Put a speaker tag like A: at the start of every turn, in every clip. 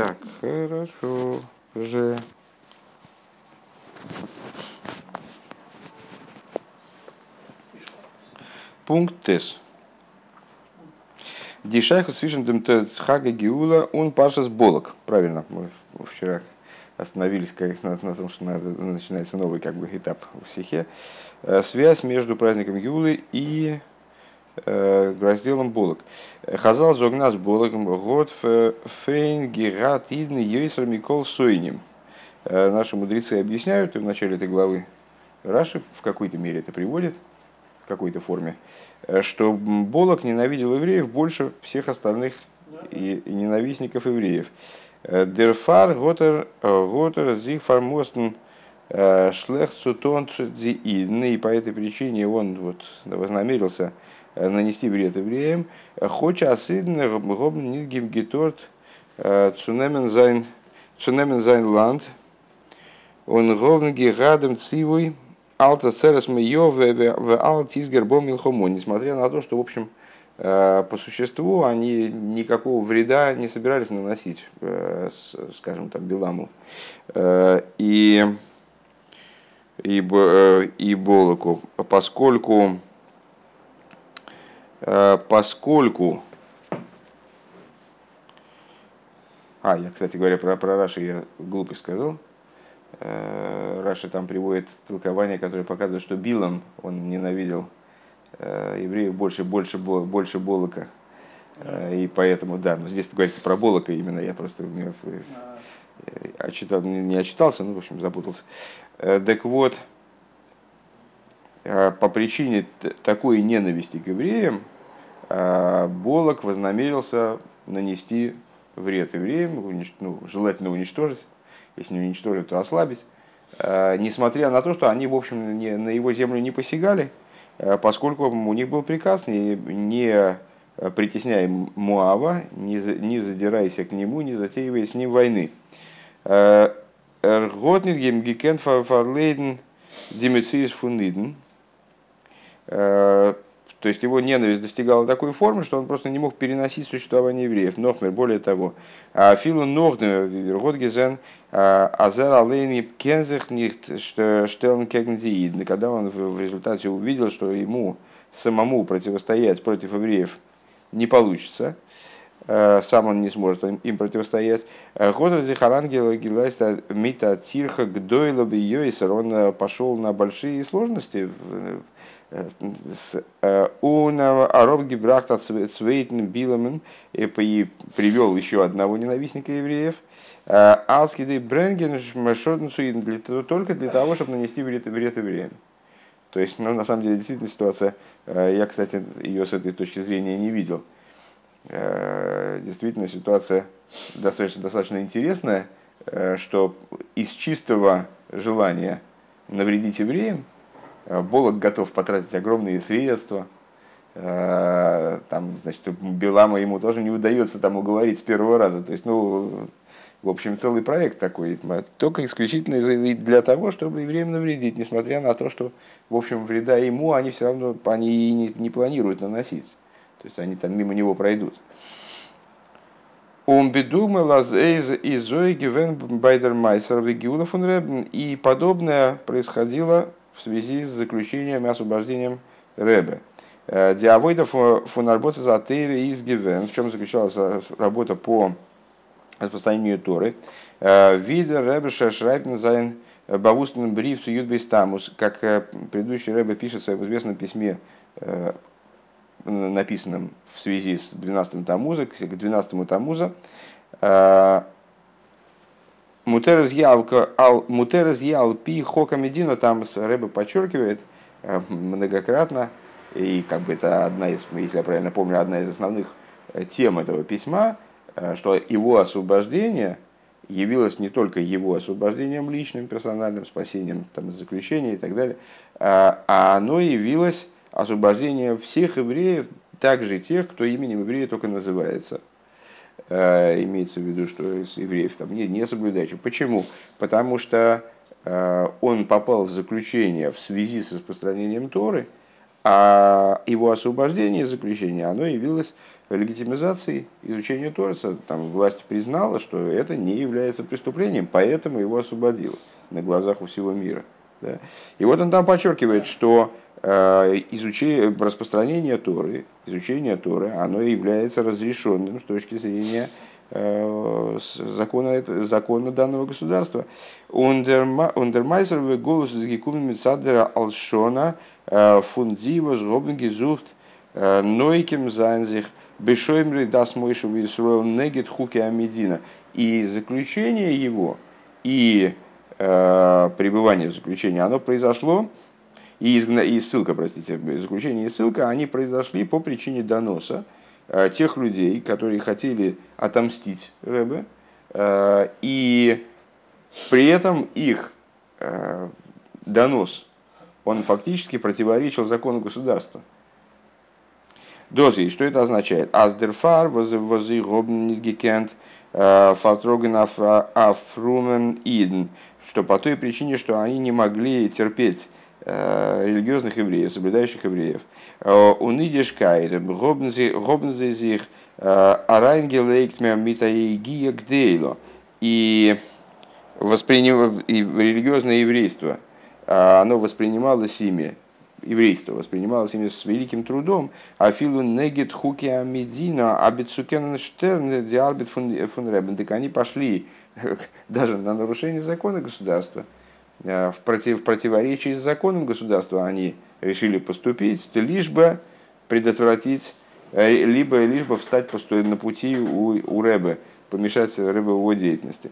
A: Так, хорошо же. Пункт ТЭС. Дишайху свишен хага гиула он паша с болок. Правильно, мы вчера остановились как, на, на том, что надо, начинается новый как бы, этап в психе. Э, связь между праздником Гиулы и разделом Болок. Хазал зогнас Болок год фейн герат идн йойсер микол сойним. Э, наши мудрецы объясняют, и в начале этой главы Раши в какой-то мере это приводит, в какой-то форме, э, что Болок ненавидел евреев больше всех остальных и, и ненавистников евреев. Дерфар готер готер зих фармостен шлех цутон и по этой причине он вот вознамерился нанести вред евреям. כאטש אז אידן האבן ניט געטארט צונעמען זיין לאנד און האבן געהאט דעם ציווי אל תצר את מואב ואל תתגר בם מלחמה. Несмотря на то, что, в общем, по существу они никакого вреда не собирались наносить, скажем так, Беламу. И, и, и Болоку, поскольку, поскольку А, я, кстати говоря, про, про Раши я глупость сказал. Раши там приводит толкование, которое показывает, что Билам он ненавидел Э, евреев больше, больше, больше Болока. Э, и поэтому, да, но здесь говорится про Болока именно, я просто очитал, не очитался, ну, в общем, запутался. Э, так вот, по причине такой ненависти к евреям, Болок вознамерился нанести вред евреям, ну, желательно уничтожить, если не уничтожить, то ослабить, несмотря на то, что они, в общем, не, на его землю не посягали, Э, поскольку у них был приказ не, не притесняй Муава, не, не задирайся к нему, не затеивай с ним войны. Э, Эрготнигем гикен фарлейден димециис фуниден. Э, то есть его ненависть достигала такой формы, что он просто не мог переносить существование евреев. Нохмер, более того, а Филу Нохнер, Верготгезен, Азер Алейни Кензех Нихт Кегндиид, когда он в результате увидел, что ему самому противостоять против евреев не получится, э, сам он не сможет им противостоять. Ходор Зихарангела Гилайста Мита Тирха Гдойла Йойсер, он э, пошел на большие сложности Аров Гибрахта Цвейтен Биламен и привел еще одного ненавистника евреев. Алскиды Бренген только для того, чтобы нанести вред, вред евреям. То есть, ну, на самом деле, действительно ситуация, э, я, кстати, ее с этой точки зрения не видел. Э, действительно, ситуация достаточно, достаточно интересная, э, что из чистого желания навредить евреям, Э, Болок готов потратить огромные средства. Э, там, значит, Белама ему тоже не удается там уговорить с первого раза. То есть, ну, в общем, целый проект такой, только исключительно для того, чтобы евреям навредить, несмотря на то, что, в общем, вреда ему они все равно они не, не планируют наносить. То есть они там мимо него пройдут. И подобное происходило в связи с заключением и освобождением Рэбе. Э, Диавойда фунарбота за из Гивен, в чем заключалась работа по распространению Торы. Э, Вида Рэбе Шашрайпен Зайн Бавустен Бриф Юдбейс Тамус, как э, предыдущий Рэбе пишет в своем известном письме, написанном в связи с 12-м Тамуза, к 12-му Тамуза, Мутерез ял пи хока медина, там Рэбе подчеркивает э, многократно, и как бы это одна из, если я правильно помню, одна из основных э, тем этого письма, э, что его освобождение явилось не только его освобождением личным, персональным спасением, там, заключения и так далее, а, оно явилось освобождением всех евреев, также тех, кто именем еврея только называется – имеется в виду, что из евреев там не, не соблюдающих. Почему? Потому что э, он попал в заключение в связи с распространением Торы, а его освобождение из заключения, оно явилось легитимизации изучения Торса. Там власть признала, что это не является преступлением, поэтому его освободила на глазах у всего мира. Да? И вот он там подчеркивает, что э, изучение, распространение Торы, изучение Торы, оно является разрешенным с точки зрения э, закона, закона данного государства. Ундермайзер в голос из Гекумен Мецадера Алшона э, фундива згобнги зухт нойким зайнзих бешоймри дас мойшев Исруэл негет хуки амедина. И заключение его, и Э, пребывание в заключении, оно произошло, и, изгна... и ссылка, простите, заключение и ссылка, они произошли по причине доноса э, тех людей, которые хотели отомстить Рэбе, э, и при этом их донос, он фактически противоречил закону государства. Дози, что это означает? Аздерфар вози гобнигекент фартроген афрумен иден что по той причине, что они не могли терпеть э, религиозных евреев, соблюдающих евреев. Э, Унидишкайт, Гобнзезих, э, Арайнгелейктмя Митаегия Гдейло. И восприним... и религиозное еврейство, оно воспринималось ими, еврейство воспринималось ими с великим трудом, а филу негет хуки амедина, абицукен штерн диарбит фун ребен. Так они пошли даже на нарушение закона государства, э, в, против, в противоречии с законом государства они решили поступить, лишь бы предотвратить, э, либо лишь бы встать на пути у, у Рэбе, помешать Рэбе его деятельности.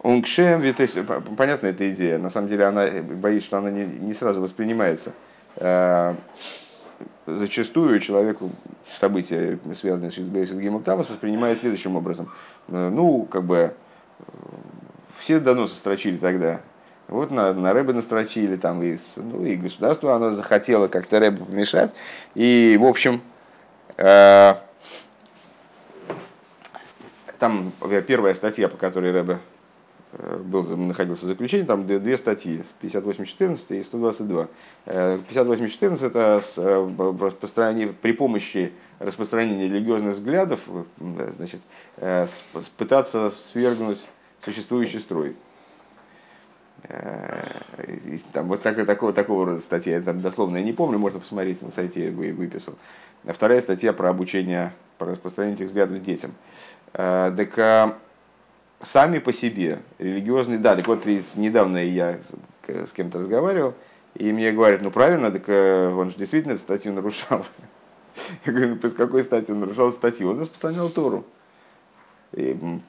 A: Он кшем, то есть, понятна эта идея, на самом деле она боится, что она не, не сразу воспринимается. Э, зачастую человеку события, связанные с Гимл Тамас, воспринимает следующим образом. Ну, как бы все доносы строчили тогда. Вот на, на Рэбе настрочили, там, и, ну, и государство оно захотело как-то Рэбе помешать. И, в общем, э, там первая статья, по которой Рэбе э, был, находился в заключении, там две, две статьи, 58.14 и 122. 58.14 э, это э, распространение, при помощи распространения религиозных взглядов, значит, пытаться свергнуть существующий строй. Э, там вот так, такого, такого рода статья, я там дословно я не помню, можно посмотреть на сайте, я выписал. А вторая статья про обучение, про распространение этих взглядов детям. Э, так а, сами по себе религиозные, да, так вот недавно я с кем-то разговаривал, и мне говорят, ну правильно, так э, он же действительно статью нарушал. Я говорю, ну с какой стати нарушал статью? Он распространял Тору.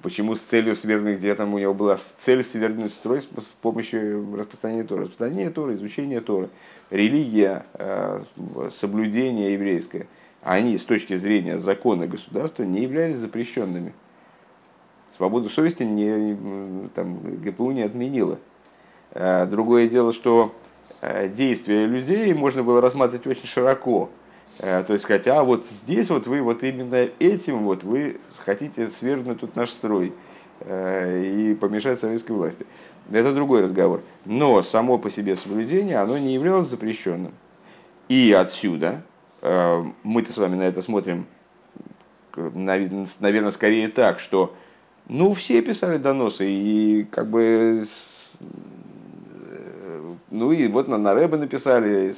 A: Почему с целью свергнуть, где там у него была цель свергнуть строй с помощью распространения Торы. Распространение Торы, изучение Торы, религия, э, соблюдение еврейское, они с точки зрения закона государства не являлись запрещенными. Свободу совести не, там, ГПУ не отменила. Э, другое дело, что э, действия людей можно было рассматривать очень широко. Э, то есть сказать, а вот здесь вот вы вот именно этим вот вы хотите свергнуть тут наш строй э, и помешать советской власти. Это другой разговор. Но само по себе соблюдение, оно не являлось запрещенным. И отсюда, э, мы-то с вами на это смотрим, наверное, скорее так, что ну, все писали доносы, и как бы ну и вот на, на Рэбе написали,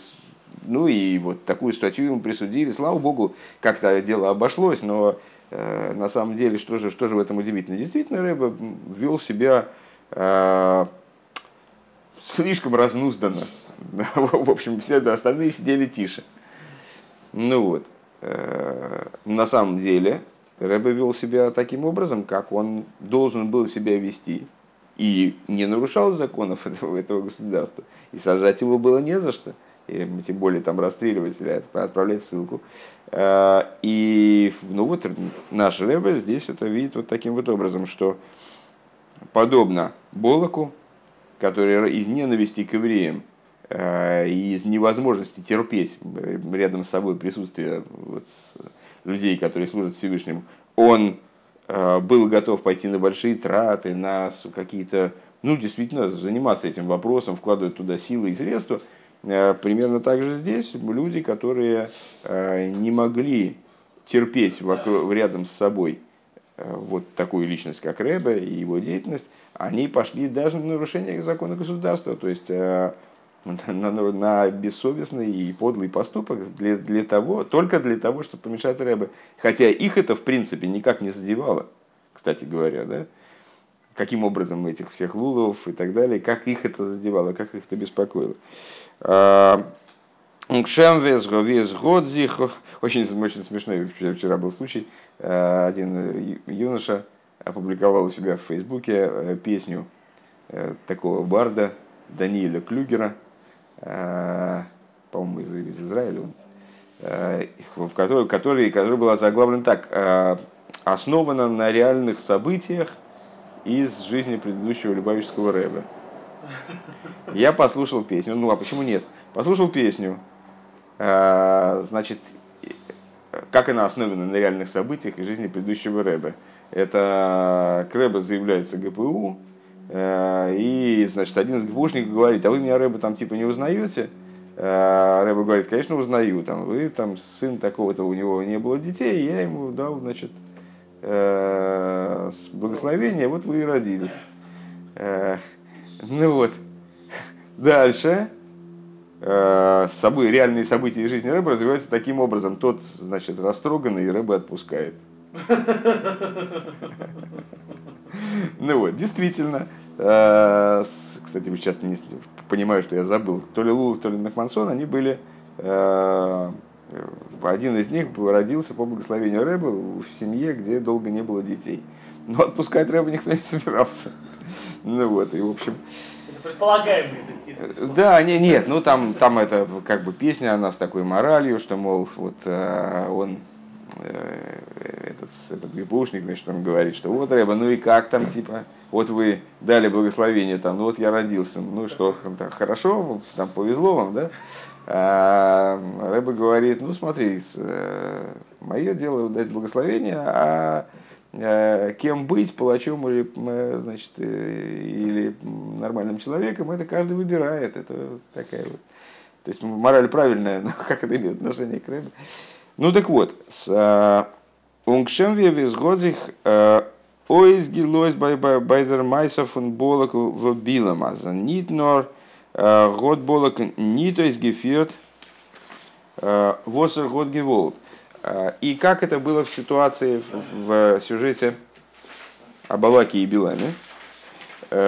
A: ну и вот такую статью ему присудили. Слава богу, как-то дело обошлось, но э, на самом деле, что же, что же в этом удивительно? Действительно, Рэба вел себя э, слишком разнузданно. В общем, все остальные сидели тише. Ну вот. Э, на самом деле, Рэбе вел себя таким образом, как он должен был себя вести. И не нарушал законов этого, этого государства. И сажать его было не за что и тем более там расстреливать или отправлять в ссылку. Э, и ну вот наш Рэбе здесь это видит вот таким вот образом, что подобно Болоку, который из ненависти к евреям э, и из невозможности терпеть рядом с собой присутствие вот людей, которые служат Всевышнему, он э, был готов пойти на большие траты, на какие-то, ну, действительно, заниматься этим вопросом, вкладывать туда силы и средства – примерно так же здесь люди, которые э, не могли терпеть вокруг, рядом с собой вот такую личность, как Рэбе и его деятельность, они пошли даже на нарушение закона государства, то есть на, на, на бессовестный и подлый поступок для, для того, только для того, чтобы помешать Рэбе. Хотя их это, в принципе, никак не задевало, кстати говоря, да? каким образом этих всех лулов и так далее, как их это задевало, как их это беспокоило. Унгшем вес год зих. Очень, очень смешной вчера был случай. Э, один юноша опубликовал у себя в Фейсбуке э, песню э, такого барда Даниэля Клюгера, по-моему, из, из Израиля в которой, который, который была заглавлена так, основана на реальных событиях из жизни предыдущего Любавического рэба. Я послушал песню, ну а почему нет? Послушал песню, значит, как она основана на реальных событиях из жизни предыдущего Рэба. Это к Рэбе заявляется ГПУ, э, и, значит, один из ГПУшников говорит, а вы меня, Рэба, там типа не узнаете? Э, Рэба говорит, конечно, узнаю, там, вы там сын такого-то, у него не было детей, я ему дал, значит, благословение, вот вы и родились. Ну вот. Дальше. С собой реальные события из жизни рыбы развиваются таким образом. Тот, значит, растроганный, и рыба отпускает. Ну вот, действительно. Э, кстати, сейчас не понимаю, что я забыл. То ли Лулов, то ли Нахмансон, они были... Э, один из них родился по благословению Рэба в семье, где долго не было детей. Но отпускать Рэба никто не собирался. Ну вот, и в общем...
B: Предполагаемые
A: Да, не, нет, ну там, там это как бы песня, она с такой моралью, что, мол, вот э, он Э, этот, этот ГПУшник, значит, он говорит, что вот, Рэба, ну и как там, типа, вот вы дали благословение, там, ну вот я родился, ну что, там, хорошо, там повезло вам, да? А Рэба говорит, ну смотри, э, мое дело дать благословение, а кем быть, палачом или, значит, или нормальным человеком, это каждый выбирает, это такая вот, то есть мораль правильная, но как это имеет отношение к Рэбе? Ну так вот, с Унгшемве визгодзих Ойз гилойс байдер майса фун болок в билам, а год болок нит ойз гефирт восер год геволт. И как это было в ситуации в сюжете о Балаке и Биламе,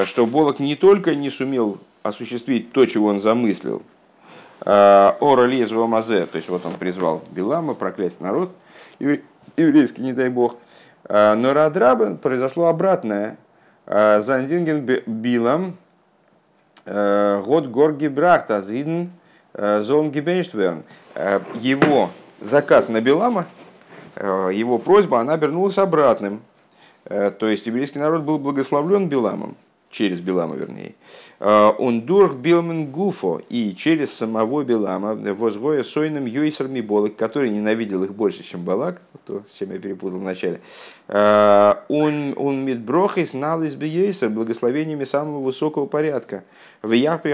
A: что Болок не только не сумел осуществить то, чего он замыслил, Э, Ора лезу мазе, то есть вот он призвал Билама проклясть народ еврейский, не дай бог. Э, но Радраба произошло обратное. Э, Зандинген Билам, год Горги Брахта, Зидн, Зон Гибенштверн. Его заказ на Билама, его просьба, она обернулась обратным. То есть еврейский народ был благословлен Биламом, через Билама вернее. Э, он дурх билмен гуфо, и через самого Билама, возгоя сойным юйсерми болок, который ненавидел их больше, чем Балак, то, с чем я перепутал вначале, э, он, он мидброхис налис бейсер, благословениями самого высокого порядка. В япе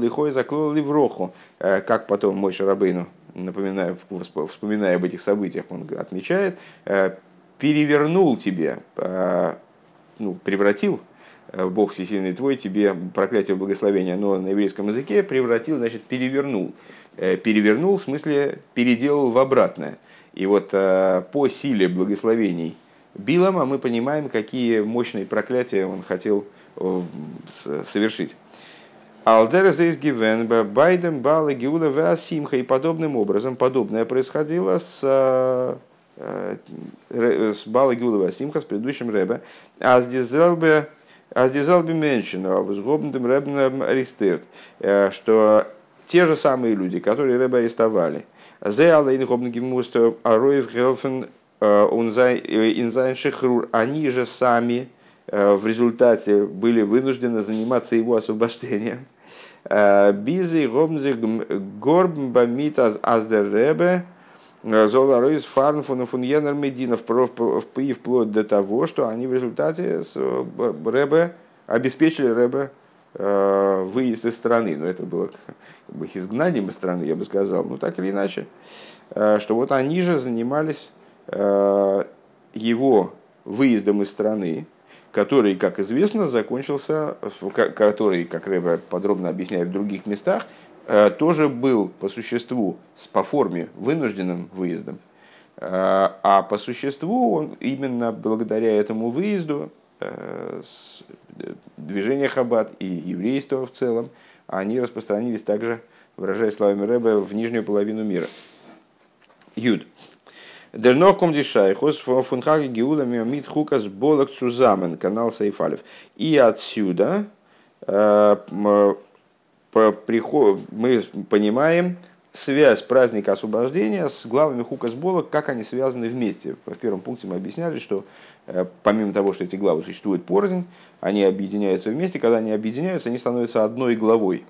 A: лихой заклол ливроху, э, как потом мой Шарабейну, напоминаю, вспоминая об этих событиях, он отмечает, перевернул тебе, ну, превратил Э, Бог всесильный твой, тебе проклятие благословения, но на еврейском языке превратил, значит, перевернул. Э, перевернул, в смысле, переделал в обратное. И вот э, по силе благословений Билама мы понимаем, какие мощные проклятия он хотел совершить. Алдер здесь гивен байдем бала гиуда веасимха. И подобным образом, подобное происходило с с Бала Гиуда Васимха, с предыдущим Рэбе. А с Дизелбе а здизал бы меньшину, а возгобным аристырт, э, что те же самые люди, которые рэбы арестовали, זיי אליין האבן געמוזט ארויסהעלפן э, אין זיין שחרור, они же сами э, в результате были вынуждены заниматься его освобождением. ביז זיי האבן זיך גאר באמיט אז דער רבי, זאל ארויספארן פון פון יענער מדינה и вплоть до того, что они в результате с Рэбе обеспечили Рэбе выезд из страны. Но это было как бы, изгнанием из страны, я бы сказал, ну так или иначе, э, что вот они же занимались э, его выездом из страны, который, как известно, закончился, который, как Рэба подробно объясняет в других местах, э, тоже был по существу, по форме вынужденным выездом. А по существу он именно благодаря этому выезду движение Хаббат и еврейство в целом, они распространились также, выражаясь словами Рэбе, в нижнюю половину мира. Юд. Дернох комдишайхус фунхаги геула миомит хукас болок цузамен, канал Сейфалев. И отсюда э, мы понимаем связь праздника освобождения с главами хукас болок, как они связаны вместе. В первом пункте мы объясняли, что э, помимо того, что эти главы существуют порознь, они объединяются вместе. Когда они объединяются, они становятся одной главой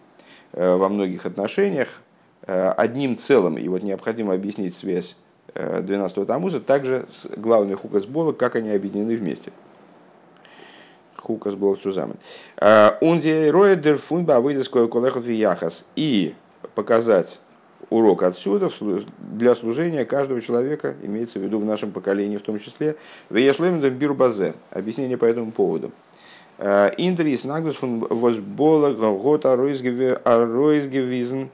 A: э, во многих отношениях, одним целым. И вот необходимо объяснить связь 12-го Тамуза, также с главными хукасбола, как они объединены вместе. Хукасбол Цузамен. Унди роедер фунба выйдескую колехот яхас. И показать урок отсюда для служения каждого человека, имеется в виду в нашем поколении в том числе, в Ешлемдов Бирбазе. Объяснение по этому поводу. Индрис нагдус фун возбола гота ройсгевизн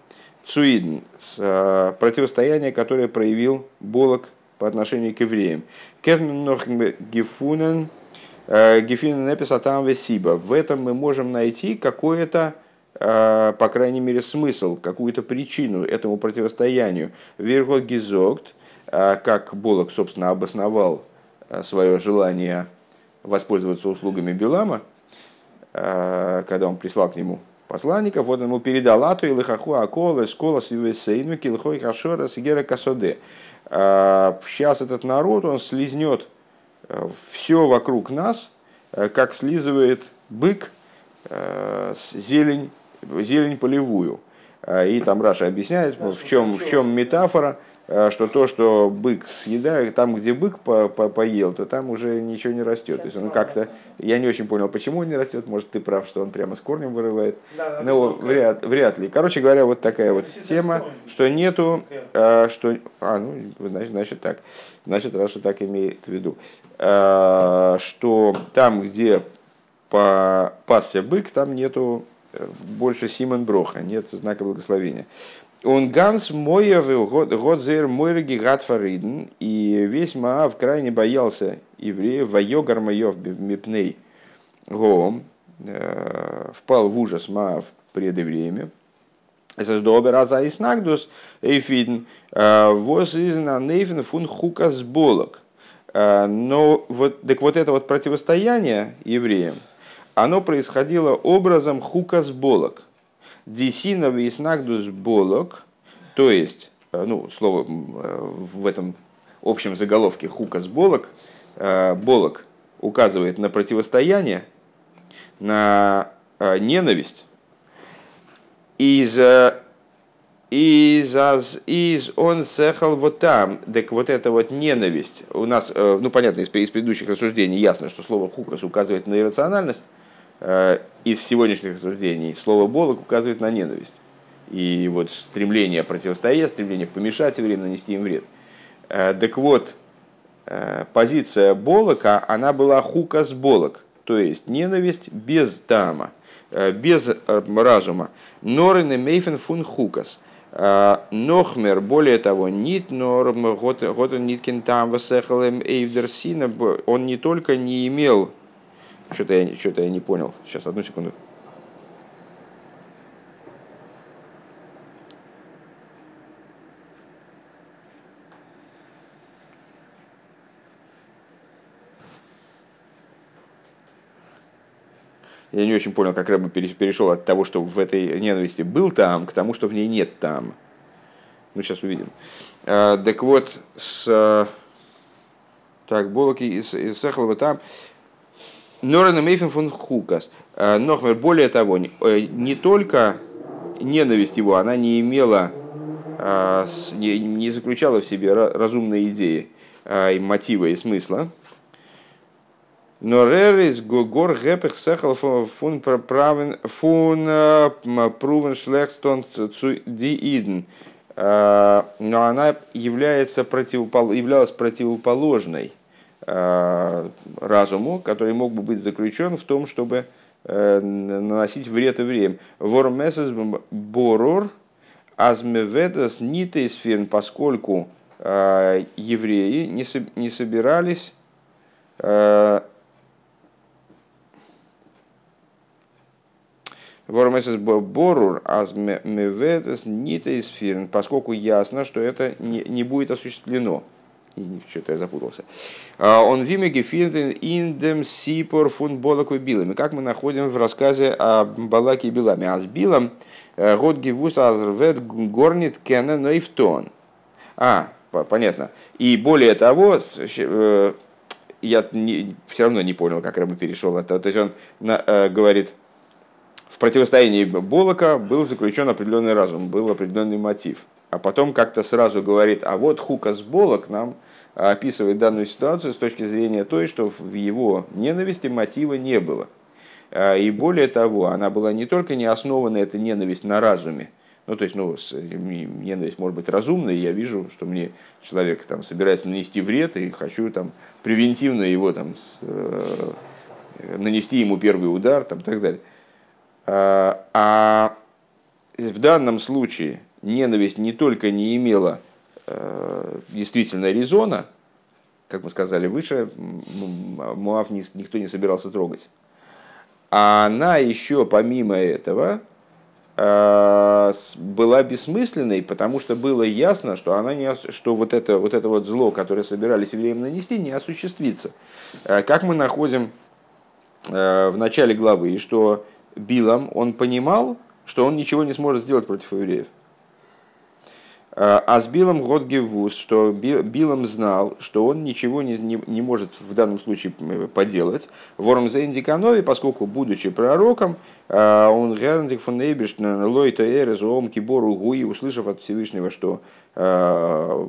A: Цуидн, э, противостояние, которое проявил Болок по отношению к евреям. Гефунен э, Гефинен Эписатам Весиба. В этом мы можем найти какое-то, э, по крайней мере, смысл, какую-то причину этому противостоянию. Верхот Гизогт, как Болок, собственно, обосновал свое желание воспользоваться услугами Белама, когда он прислал к нему посланников, вот ему передал Ату и Лихаху Акола, Скола, Сивесейну, Килхой Хашора, Сигера Касоде. Сейчас этот народ, он слизнет э, все вокруг нас, э, как слизывает бык э, зелень, зелень полевую. И там Раша объясняет, в чем, в чем метафора, Э, что то, что бык съедает, там, где бык по -по поел, то там уже ничего не растет. То есть он как-то, я не очень понял, почему он не растет, может ты прав, что он прямо с корнем вырывает, но вряд, вряд ли. Короче говоря, вот такая вот тема, что нету, а, что, а, ну, значит, значит так, значит, Раша так имеет в виду, а, что там, где пасся бык, там нету больше Симон Броха, нет знака благословения. Он ганс моев годзер мойрги гатфариден, и весь Маав крайне боялся евреев, вайогар моев мипней гом, э, впал в ужас Маав пред евреями. Это добер аза и снагдус эйфиден, э, воз из нейфен фун хукас болок. Э, но вот, так вот это вот противостояние евреям, оно происходило образом хукас болок Дисинов и снагдус болок, то есть, э, ну, слово э, в этом общем заголовке хукас болок, э, болок указывает на противостояние, на ненависть. Из из, аз, из он сехал вот там. Так вот эта вот ненависть. У нас, ну понятно, из, из предыдущих рассуждений ясно, что слово хукас указывает на иррациональность. Э, из сегодняшних рассуждений слово «болок» указывает на ненависть. И вот стремление противостоять, стремление помешать евреям, нанести им вред. Э, так вот, э, позиция Болока, она была хукас Болок, то есть ненависть без тама, без разума. Норен мейфен фун хукас. Нохмер, более того, нит норм, готен ниткин там васехалем эйвдерсина, он не только не имел что-то я, что я не понял. Сейчас, одну секунду. Я не очень понял, как Рэба перешел от того, что в этой ненависти был там, к тому, что в ней нет там. Ну, сейчас увидим. А, так вот, с... Так, Болоки из Сахалова там. Норена Мейфен фон Хукас. Э, Нохмер, более того, э, не только ненависть его, она не имела, э, не заключала в себе разумные идеи, и мотива и смысла. Норерис гор гэпех сехал фун правен фун прувен шлехстон ди иден. Но она является противопол... являлась противоположной разуму, который мог бы быть заключен в том, чтобы наносить вред евреям. Вормесес борур азмеведас нитейсфирн, поскольку евреи не собирались Вормесес борур аз меведес нитейсфирн, поскольку ясно, что это не, не будет осуществлено. Что-то я запутался. А, он вимеги финтен индем сипор фун болаку билами. Как мы находим в рассказе о Балаке и Биламе. А с Билом э, год гивус азрвет горнит кена нойфтон. А, понятно. И более того, э, я не, все равно не понял, как Рыба перешел это. То есть он на, э, говорит, в противостоянии Болока был заключен определенный разум, был определенный мотив. А потом как-то сразу говорит, а вот Хукас Болок нам описывает данную ситуацию с точки зрения той, что в его ненависти мотива не было. А, и более того, она была не только не основана, эта ненависть на разуме, ну, то есть, ну, ненависть может быть разумной, я вижу, что мне человек там собирается нанести вред, и хочу там превентивно его там с, э, нанести ему первый удар, там, так далее. А, а в данном случае ненависть не только не имела э, действительно резона, как мы сказали выше, Муав никто не собирался трогать, а она еще помимо этого э, была бессмысленной, потому что было ясно, что, она не, что вот, это, вот это вот зло, которое собирались евреям нанести, не осуществится. Э, как мы находим в начале главы, и что Билом, он понимал, что он ничего не сможет сделать против евреев. А с Билом Годгевус, что Билом знал, что он ничего не, не, не может в данном случае поделать. Ворм Зендиканови, поскольку, будучи пророком, а, он Герндик фон Эйбишн, Лойта Эрез, Ом Кибору Гуи, услышав от Всевышнего, что а,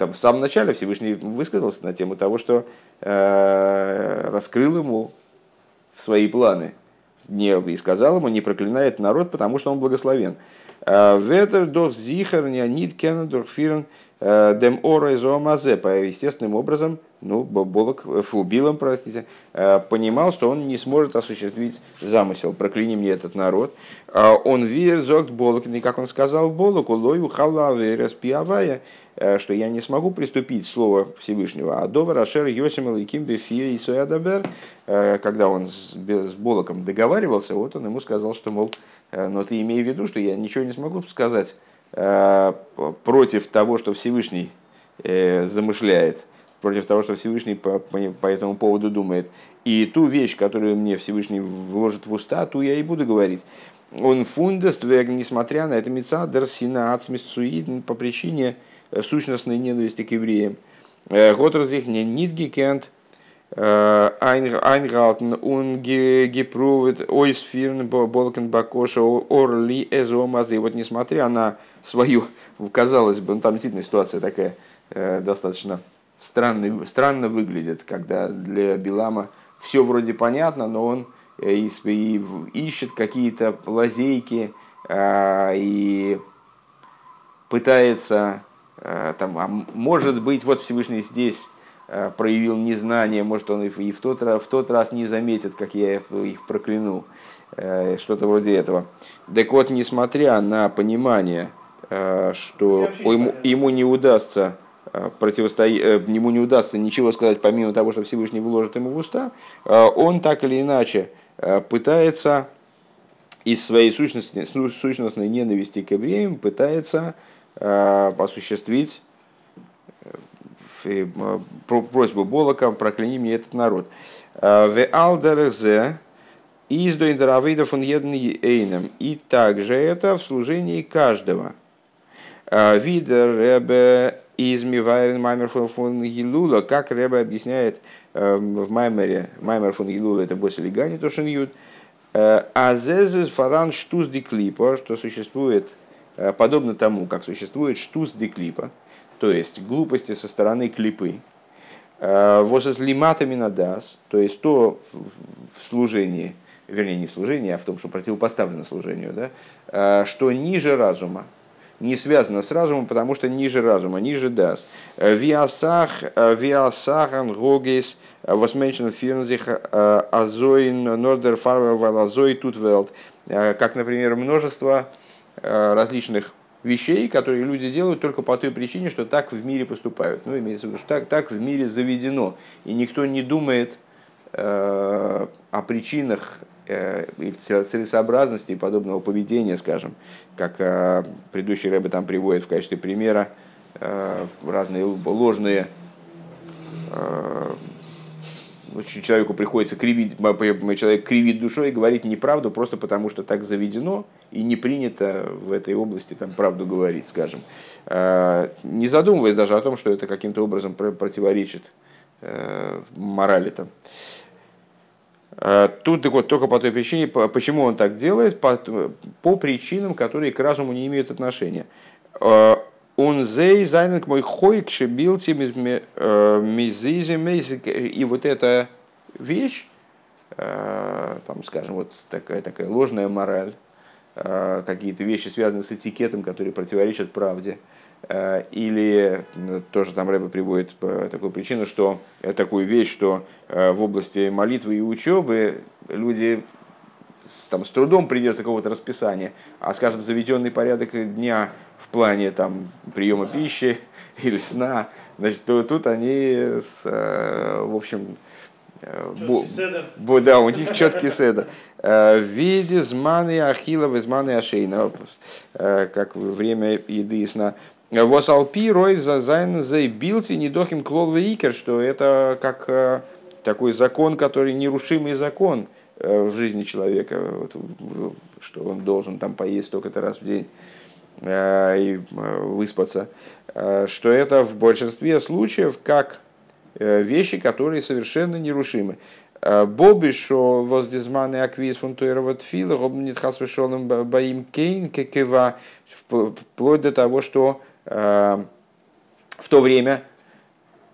A: там, в самом начале Всевышний высказался на тему того, что э, раскрыл ему свои планы не, и сказал ему, не проклинает народ, потому что он благословен. Ветер дох зихар нит кен дурфирен э, дем ора естественным образом, ну, Болок, фу, Билом, простите, понимал, что он не сможет осуществить замысел. Прокляни мне этот народ. Он вир зогт Болок, и как он сказал Болоку, лою халаве распиавая, что я не смогу приступить слово Всевышнего. А довар ашер йосимел и кимбе и соядабер, когда он с, с Болоком договаривался, вот он ему сказал, что, мол, Э, но ты имей в виду, что я ничего не смогу сказать э, против того, что Всевышний э, замышляет, против того, что Всевышний по, по этому поводу думает. И ту вещь, которую мне Всевышний вложит в уста, ту я и буду говорить. Он фундест, несмотря на это мецадер сина ацмисцуид по причине сущностной ненависти к евреям. Готразих не нитгикент, Eingehalten und geproved ойсфирн болкен бакоша орли эзомазы. Вот несмотря на свою, казалось бы, ну, там действительно ситуация такая э, достаточно странный, странно выглядит, когда для Билама все вроде понятно, но он э, ищет какие-то лазейки э, и пытается, там, а может быть, вот Всевышний здесь Э, проявил незнание, может, он и в тот, в тот раз не заметит, как я их прокляну, э, что-то вроде этого. Так вот, несмотря на понимание, э, что ему, ему не удастся противостоять, ему не удастся ничего сказать, помимо того, что Всевышний вложит ему в уста, он так или иначе пытается из своей сущности, сущностной ненависти к евреям пытается осуществить просьбу Болока, прокляни мне этот народ. Э, в алдерзе из доиндеравейда фон эйном. И также это в служении каждого. Э, Видер из Мивайрен Маймер фон Гилула, как Ребе объясняет э, в Маймере, Маймер фон Гилула, это Босс Лигани, то что Юд, Азезес фаран штус диклипа, что существует, подобно тому, как существует штус диклипа, то есть глупости со стороны клипы. Восес лиматами надас, то есть то в служении, вернее не в служении, а в том, что противопоставлено служению, да, что ниже разума, не связано с разумом, потому что ниже разума, ниже дас. Виасах, виасахан гогейс, восменчен фирнзих, азоин, нордер фарвел, азой тутвелд. Как, например, множество различных вещей, которые люди делают только по той причине, что так в мире поступают. Ну, имеется в виду, что так, так в мире заведено. И никто не думает э, о причинах э, целесообразности подобного поведения, скажем, как э, предыдущий рэбе там приводит в качестве примера э, разные ложные э, человеку приходится кривить, человек кривит душой и говорит неправду просто потому, что так заведено и не принято в этой области там правду говорить, скажем. Не задумываясь даже о том, что это каким-то образом противоречит э, морали там. А, тут так вот только по той причине, почему он так делает, по, по причинам, которые к разуму не имеют отношения. А, он зей зайнинг мой хойк шибилти мизизи И вот эта вещь, э, там, скажем, вот такая, такая ложная мораль, э, какие-то вещи, связанные с этикетом, которые противоречат правде, э, или тоже там Рэбе приводит такую причину, что такую вещь, что в области молитвы и учебы люди там, с трудом придется какого-то расписания, а, скажем, заведенный порядок дня в плане там, приема пищи или сна, значит, то тут они, с, э, в общем,
B: э, Бо,
A: бо, да, у них четкий седер. Э, в виде зманы ахила, зманы ашейна, как время еды и сна. Восалпи рой за зайн заебился недохим клол икер, что это как такой закон, который нерушимый закон в жизни человека, вот, что он должен там поесть столько-то раз в день. Э, и э, выспаться, э, что это в большинстве случаев как вещи, которые совершенно нерушимы. Боби, что воздизманы аквиз фунтуэрова тфила, робнит хасвешолым баим кейн кекева, вплоть до того, что в то время,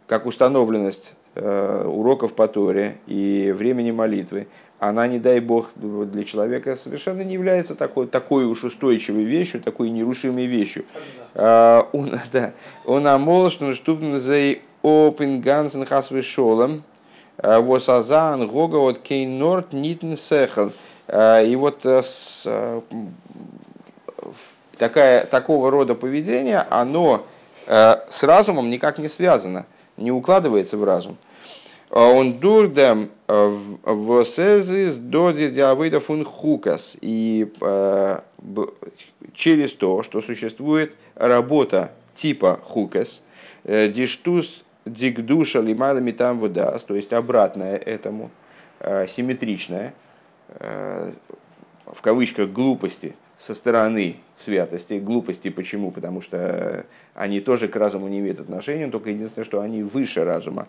A: как установленность уроков по Торе и времени молитвы, она, не дай бог, для человека совершенно не является такой, такой уж устойчивой вещью, такой нерушимой вещью. А, он, да, он амол, что штубн за опен гансен хасвы шолом, а, восазан гога от кейн норт нитн сехал. И вот э, э, такая, такого рода поведение, оно э, с разумом никак не связано, не укладывается в разум. А он дурдем э, в доди диавыда фун хукас. И э, через то, что существует работа типа хукас, э, диштус дигдуша лималами там вода, то есть обратная этому, симметричная, в кавычках глупости со стороны святости. Глупости почему? Потому что они тоже к разуму не имеют отношения, только единственное, что они выше разума.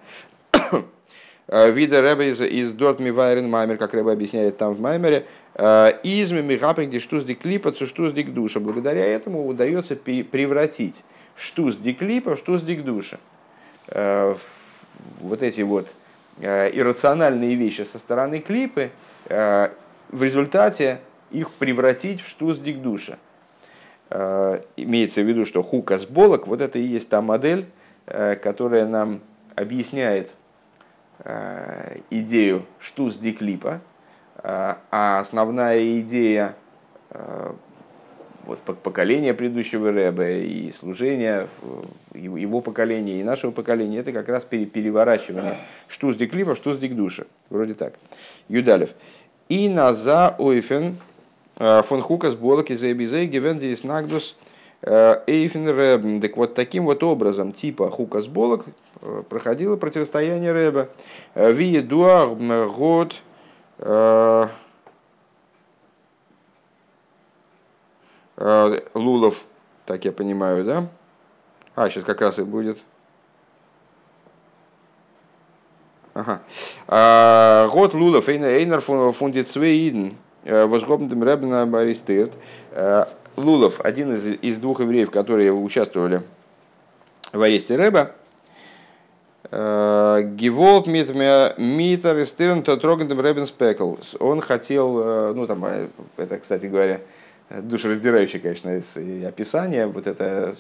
A: Э, вида Рэбе из, из Дорт Мивайрен Маймер, как Рэбе объясняет там в Маймере, э, изми мигаприк штуз диклипа, штуз дик душа. Благодаря этому удается превратить штуз диклипа в штуз дик душа. Э, вот эти вот иррациональные вещи со стороны клипы, в результате их превратить в штуз дик душа. Имеется в виду, что хука с болок, вот это и есть та модель, которая нам объясняет Э, идею штуз диклипа, э, а основная идея э, вот, поколения предыдущего Рэба и служения его поколения и нашего поколения, это как раз переворачивание штуз диклипа, штуз дикдуша. Вроде так. Юдалев. И наза ойфен фон хукас болок из эбизей гевен нагдус эйфен рэб. Так вот таким вот образом, типа хукас болок, проходило противостояние Рэба. Ви дуар год э, э, Лулов, так я понимаю, да? А, сейчас как раз и будет. Ага. Год Лулов, Эйнер фундит Свейден, э, возгобнутым Рэбна Баристырт. Лулов, один из, из двух евреев, которые участвовали в аресте Рэба, Геволт митер истырн то трогандем ребен спекл. Он хотел, ну там, это, кстати говоря, душераздирающее, конечно, описание, вот это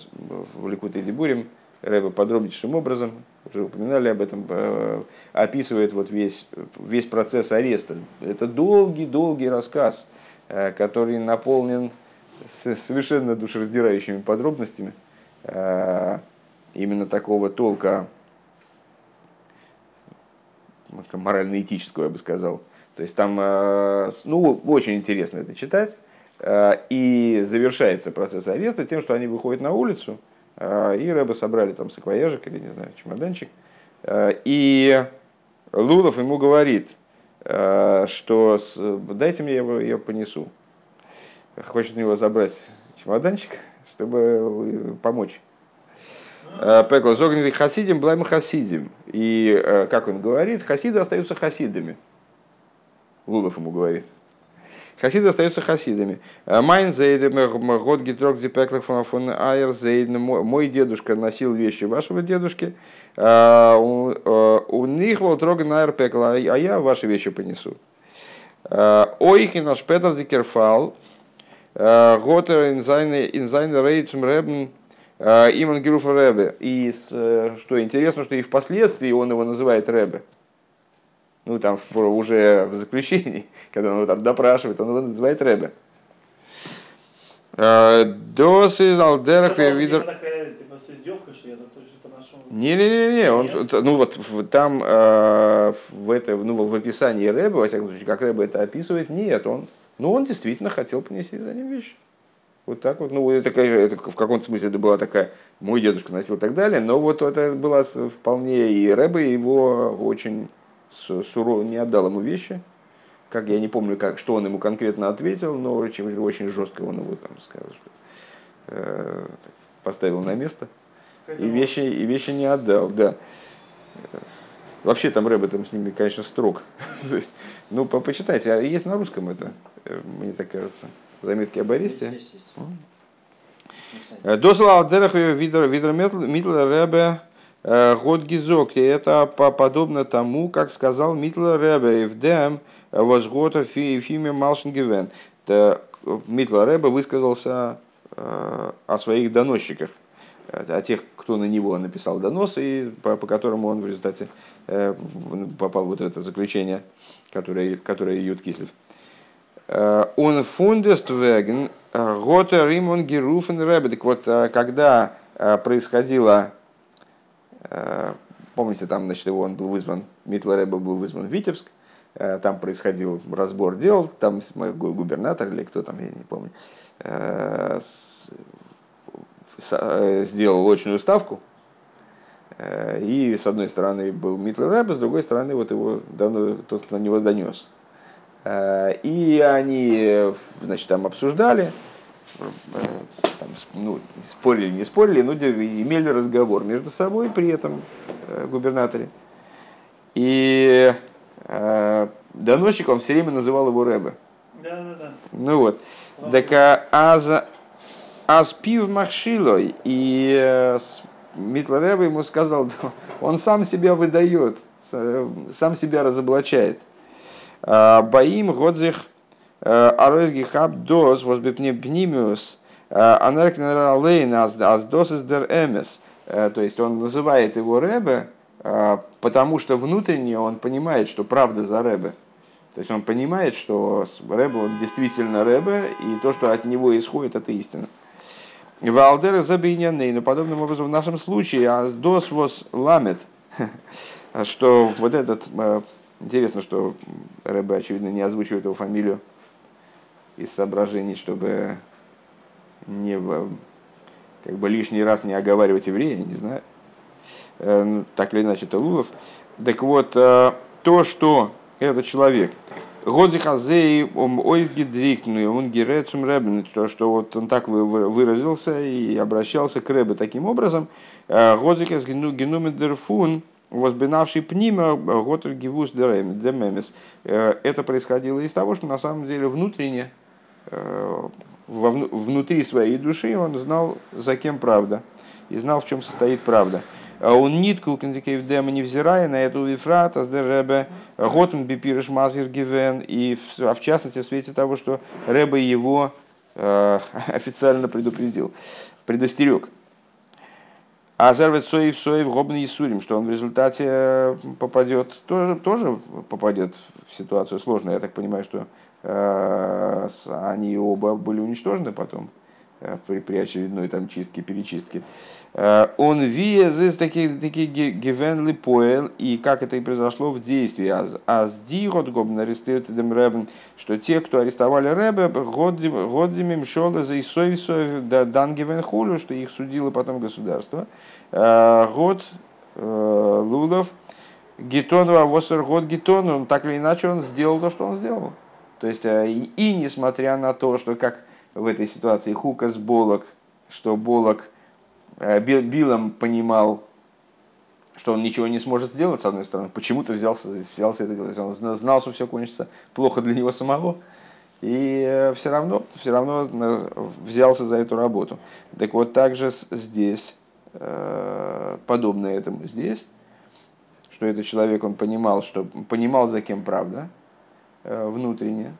A: в Ликуте Дебурим, Рэба подробнейшим образом, уже упоминали об этом, описывает вот весь, весь процесс ареста. Это долгий-долгий рассказ, который наполнен совершенно душераздирающими подробностями именно такого толка морально-этического, я бы сказал. То есть там, э, ну, очень интересно это читать. Э, и завершается процесс ареста тем, что они выходят на улицу, э, и Рэба собрали там саквояжик или, не знаю, чемоданчик. И Лулов ему говорит, что дайте мне его, я понесу. Хочет у него забрать чемоданчик, чтобы помочь. Э, Пекла зогнили хасидим, блайм хасидим. И, э, как он говорит, хасиды остаются хасидами. Лулов ему говорит. Хасиды остаются хасидами. Э, Майн зейдем, год гитрок зипеклах фон айр зейдем. Мой дедушка носил вещи вашего дедушки. У них вот троган айр пекла, а я ваши вещи понесу. Ойхи наш Петр дикерфал. Готер инзайне рейцум ребн Э, Иман Геруфа Рэбе. И э, что интересно, что и впоследствии он его называет Рэбе. Ну, там уже в заключении, когда он его там допрашивает, он его называет Рэбе.
B: Э, Дос из Алдерах видер...
A: Не-не-не, он, ну вот там в, это, ну, в описании Рэбе, во всяком случае, как Рэбе это описывает, нет, он, ну он действительно хотел понести за ним вещи. Вот так вот. Ну, это, это в каком-то смысле это была такая, мой дедушка носил и так далее, но вот это было вполне, и Рэбе его очень сурово не отдал ему вещи, как я не помню, как, что он ему конкретно ответил, но очень, очень жестко он его там сказал, что э, поставил на место. И вещи, и вещи не отдал, да. Вообще там Рэбе там с ними, конечно, строг. То есть, ну, по почитайте, а есть на русском это, э, мне так кажется. Заметки об аресте. Досла Алдерах Видер Митла Ребе э, Год Гизок. И это подобно тому, как сказал Митла Ребе в Дем Возгота Фиме Малшин Гивен. Митла Ребе высказался э, о своих доносчиках, о тех, кто на него написал донос, и по, по которому он в результате э, попал вот это заключение, которое, которое Ют Кислев. Он фундест веген гота римон геруфен рэбе. Так вот, э, когда э, происходило, э, помните, там, значит, его он был вызван, Митла Рэбе был вызван в Витебск, там происходил разбор дел, там губернатор или кто там, я не помню, сделал очную ставку, и с одной стороны был Митла Рэбе, с другой стороны вот его, тот, кто на него донес. Э, и они значит, там обсуждали, э, там, ну, спорили, не спорили, но имели разговор между собой при этом э, губернаторе. И э, доносчик он все время называл его Рэбе.
B: Да, да, да.
A: Ну вот. Так а аз, аз пив махшилой, и э, Митла Рэбе ему сказал, он сам себя выдает, сам себя разоблачает. Баим Годзих Аройзги Хаб Дос Возбепнемиус Анеркнералейн Аз Дос из Дер Эмес. То есть он называет его Ребе, потому что внутренне он понимает, что правда за Ребе. То есть он понимает, что Рэбе, он действительно Рэбе, и то, что от него исходит, это истина. Валдер забиняны, но подобным образом в нашем случае Аздос вос ламет, что вот этот Интересно, что Рэбе, очевидно, не озвучивает его фамилию из соображений, чтобы не как бы лишний раз не оговаривать еврея, не знаю. Э, ну, так или иначе, это Лулов. Так вот, э, то, что этот человек, Годзихазей, ойзгидрикну, он герецум рэбен, то, что вот он так выразился и обращался к Рэбе таким образом, э, Годзихаз генумидерфун, возбинавший пнима готер гивус это происходило из того, что на самом деле внутренне, внутри своей души он знал, за кем правда, и знал, в чем состоит правда. Он нитку кандикейв дема невзирая на эту вифрата с Ребе Готен бипирыш мазгер гивен, и а в частности в свете того, что Ребе его э, официально предупредил, предостерег. А Зервет Соев Соев Гобный Исурим, что он в результате э, попадет, тоже, тоже попадет в ситуацию сложную. Я так понимаю, что э, они оба были уничтожены потом э, при, при очередной там чистке, перечистке. Э, он виез такие такие гивенли поэл, и как это и произошло в действии. Аз дирот гобн арестирован ребен, что те, кто арестовали ребе, годзимим шола за исовисов дан гивен хулю, что их судило потом государство. Э, год э, лулов Гетонова, Восер год Гетон, он так или иначе он сделал то, что он сделал. То есть, и, и несмотря на то, что как в этой ситуации Хукас Болок, что Болок Э, Билом понимал, что он ничего не сможет сделать, с одной стороны, почему-то взялся, взялся это делать. Он знал, что все кончится плохо для него самого, и э, все равно, все равно э, взялся за эту работу. Так вот, также здесь, подобно этому здесь, что этот человек, он понимал, что понимал, за кем правда внутренне,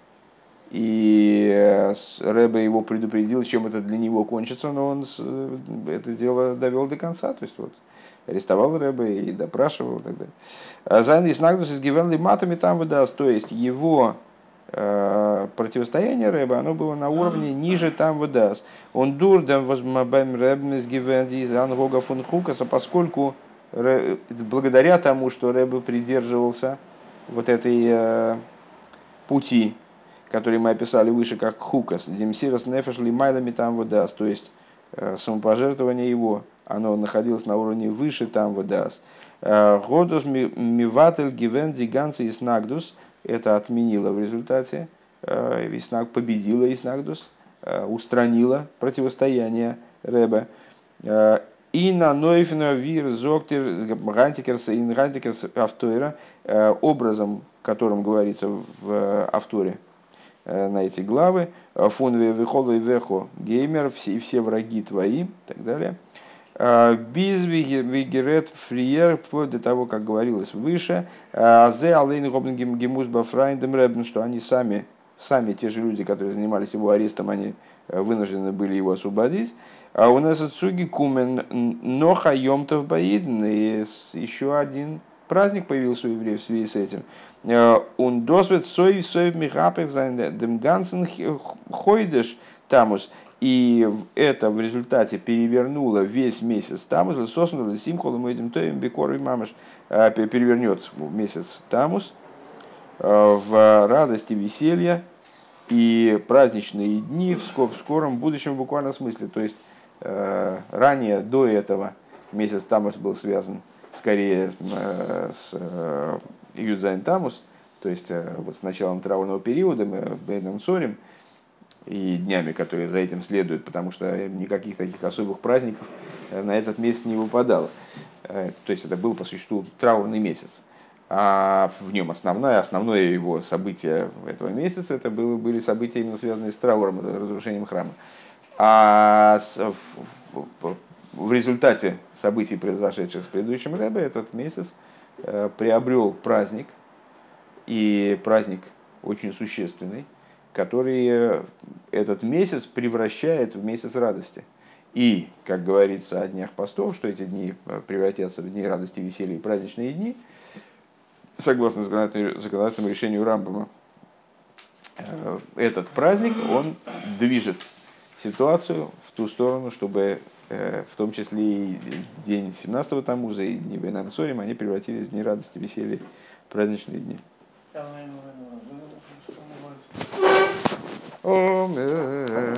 A: и э, Рэбе его предупредил, чем это для него кончится, но он э, это дело довел до конца. То есть вот арестовал Рэбе и допрашивал и так далее. А Зайн и Снагдус из Гивенли матами там выдаст. То есть его э, противостояние Рэбе, оно было на уровне ниже там выдаст. Он дур дам возмабэм Рэбе из Гивенли из Ангога фун Хукаса, поскольку благодаря тому, что Рэбе придерживался вот этой пути который мы описали выше как хукас, демсирос нефеш лимайлами там водас, то есть э, самопожертвование его, оно находилось на уровне выше там водас. Э, Годус миватель гивен диганцы и снагдус, это отменило в результате, э, Иснаг победила Иснагдус, устранила противостояние Рэбе. И на Нойфена Вир Зоктер Гантикерс и Гантикерс Автойра образом, которым говорится в Авторе, Э, на эти главы. Фун вехолу и вехо геймер, все, все враги твои, и так далее. Э, Без вигерет фриер, вплоть до того, как говорилось выше, э, зе алейн гобн гемус бафрайндем ребн, что они сами, сами те же люди, которые занимались его арестом, они вынуждены были его освободить. А у нас отсуги кумен ноха йомтов баидн, и еще один праздник появился у евреев в связи с этим. Он досвет сой сой михапех дем гансен хойдеш тамус. И это в результате перевернуло весь месяц Тамус, сосну симхолу мы этим тоем бекор и мамаш э, перевернет месяц Тамус э, в радости, веселье и праздничные дни в скором будущем буквально смысле. То есть э, ранее, до этого, месяц Тамус был связан скорее с Юдзайн Тамус, то есть э, вот с началом траурного периода мы Бейном Сорим и днями, которые за этим следуют, потому что никаких таких особых праздников э, на этот месяц не выпадало. Э, то есть это был по существу траурный месяц. А в нем основное, основное его событие этого месяца это было, были события именно связанные с трауром, разрушением храма. А в, в, в результате событий, произошедших с предыдущим Рэбе, этот месяц приобрел праздник, и праздник очень существенный, который э, этот месяц превращает в месяц радости. И, как говорится о днях постов, что эти дни э, превратятся в дни радости, веселья и праздничные дни, согласно законодательному решению Рамбама, этот праздник, он движет ситуацию в ту сторону, чтобы Э, в том числе и день 17-го Тамуза, и дни Сорим, они превратились в дни радости, веселья, праздничные дни. Омер.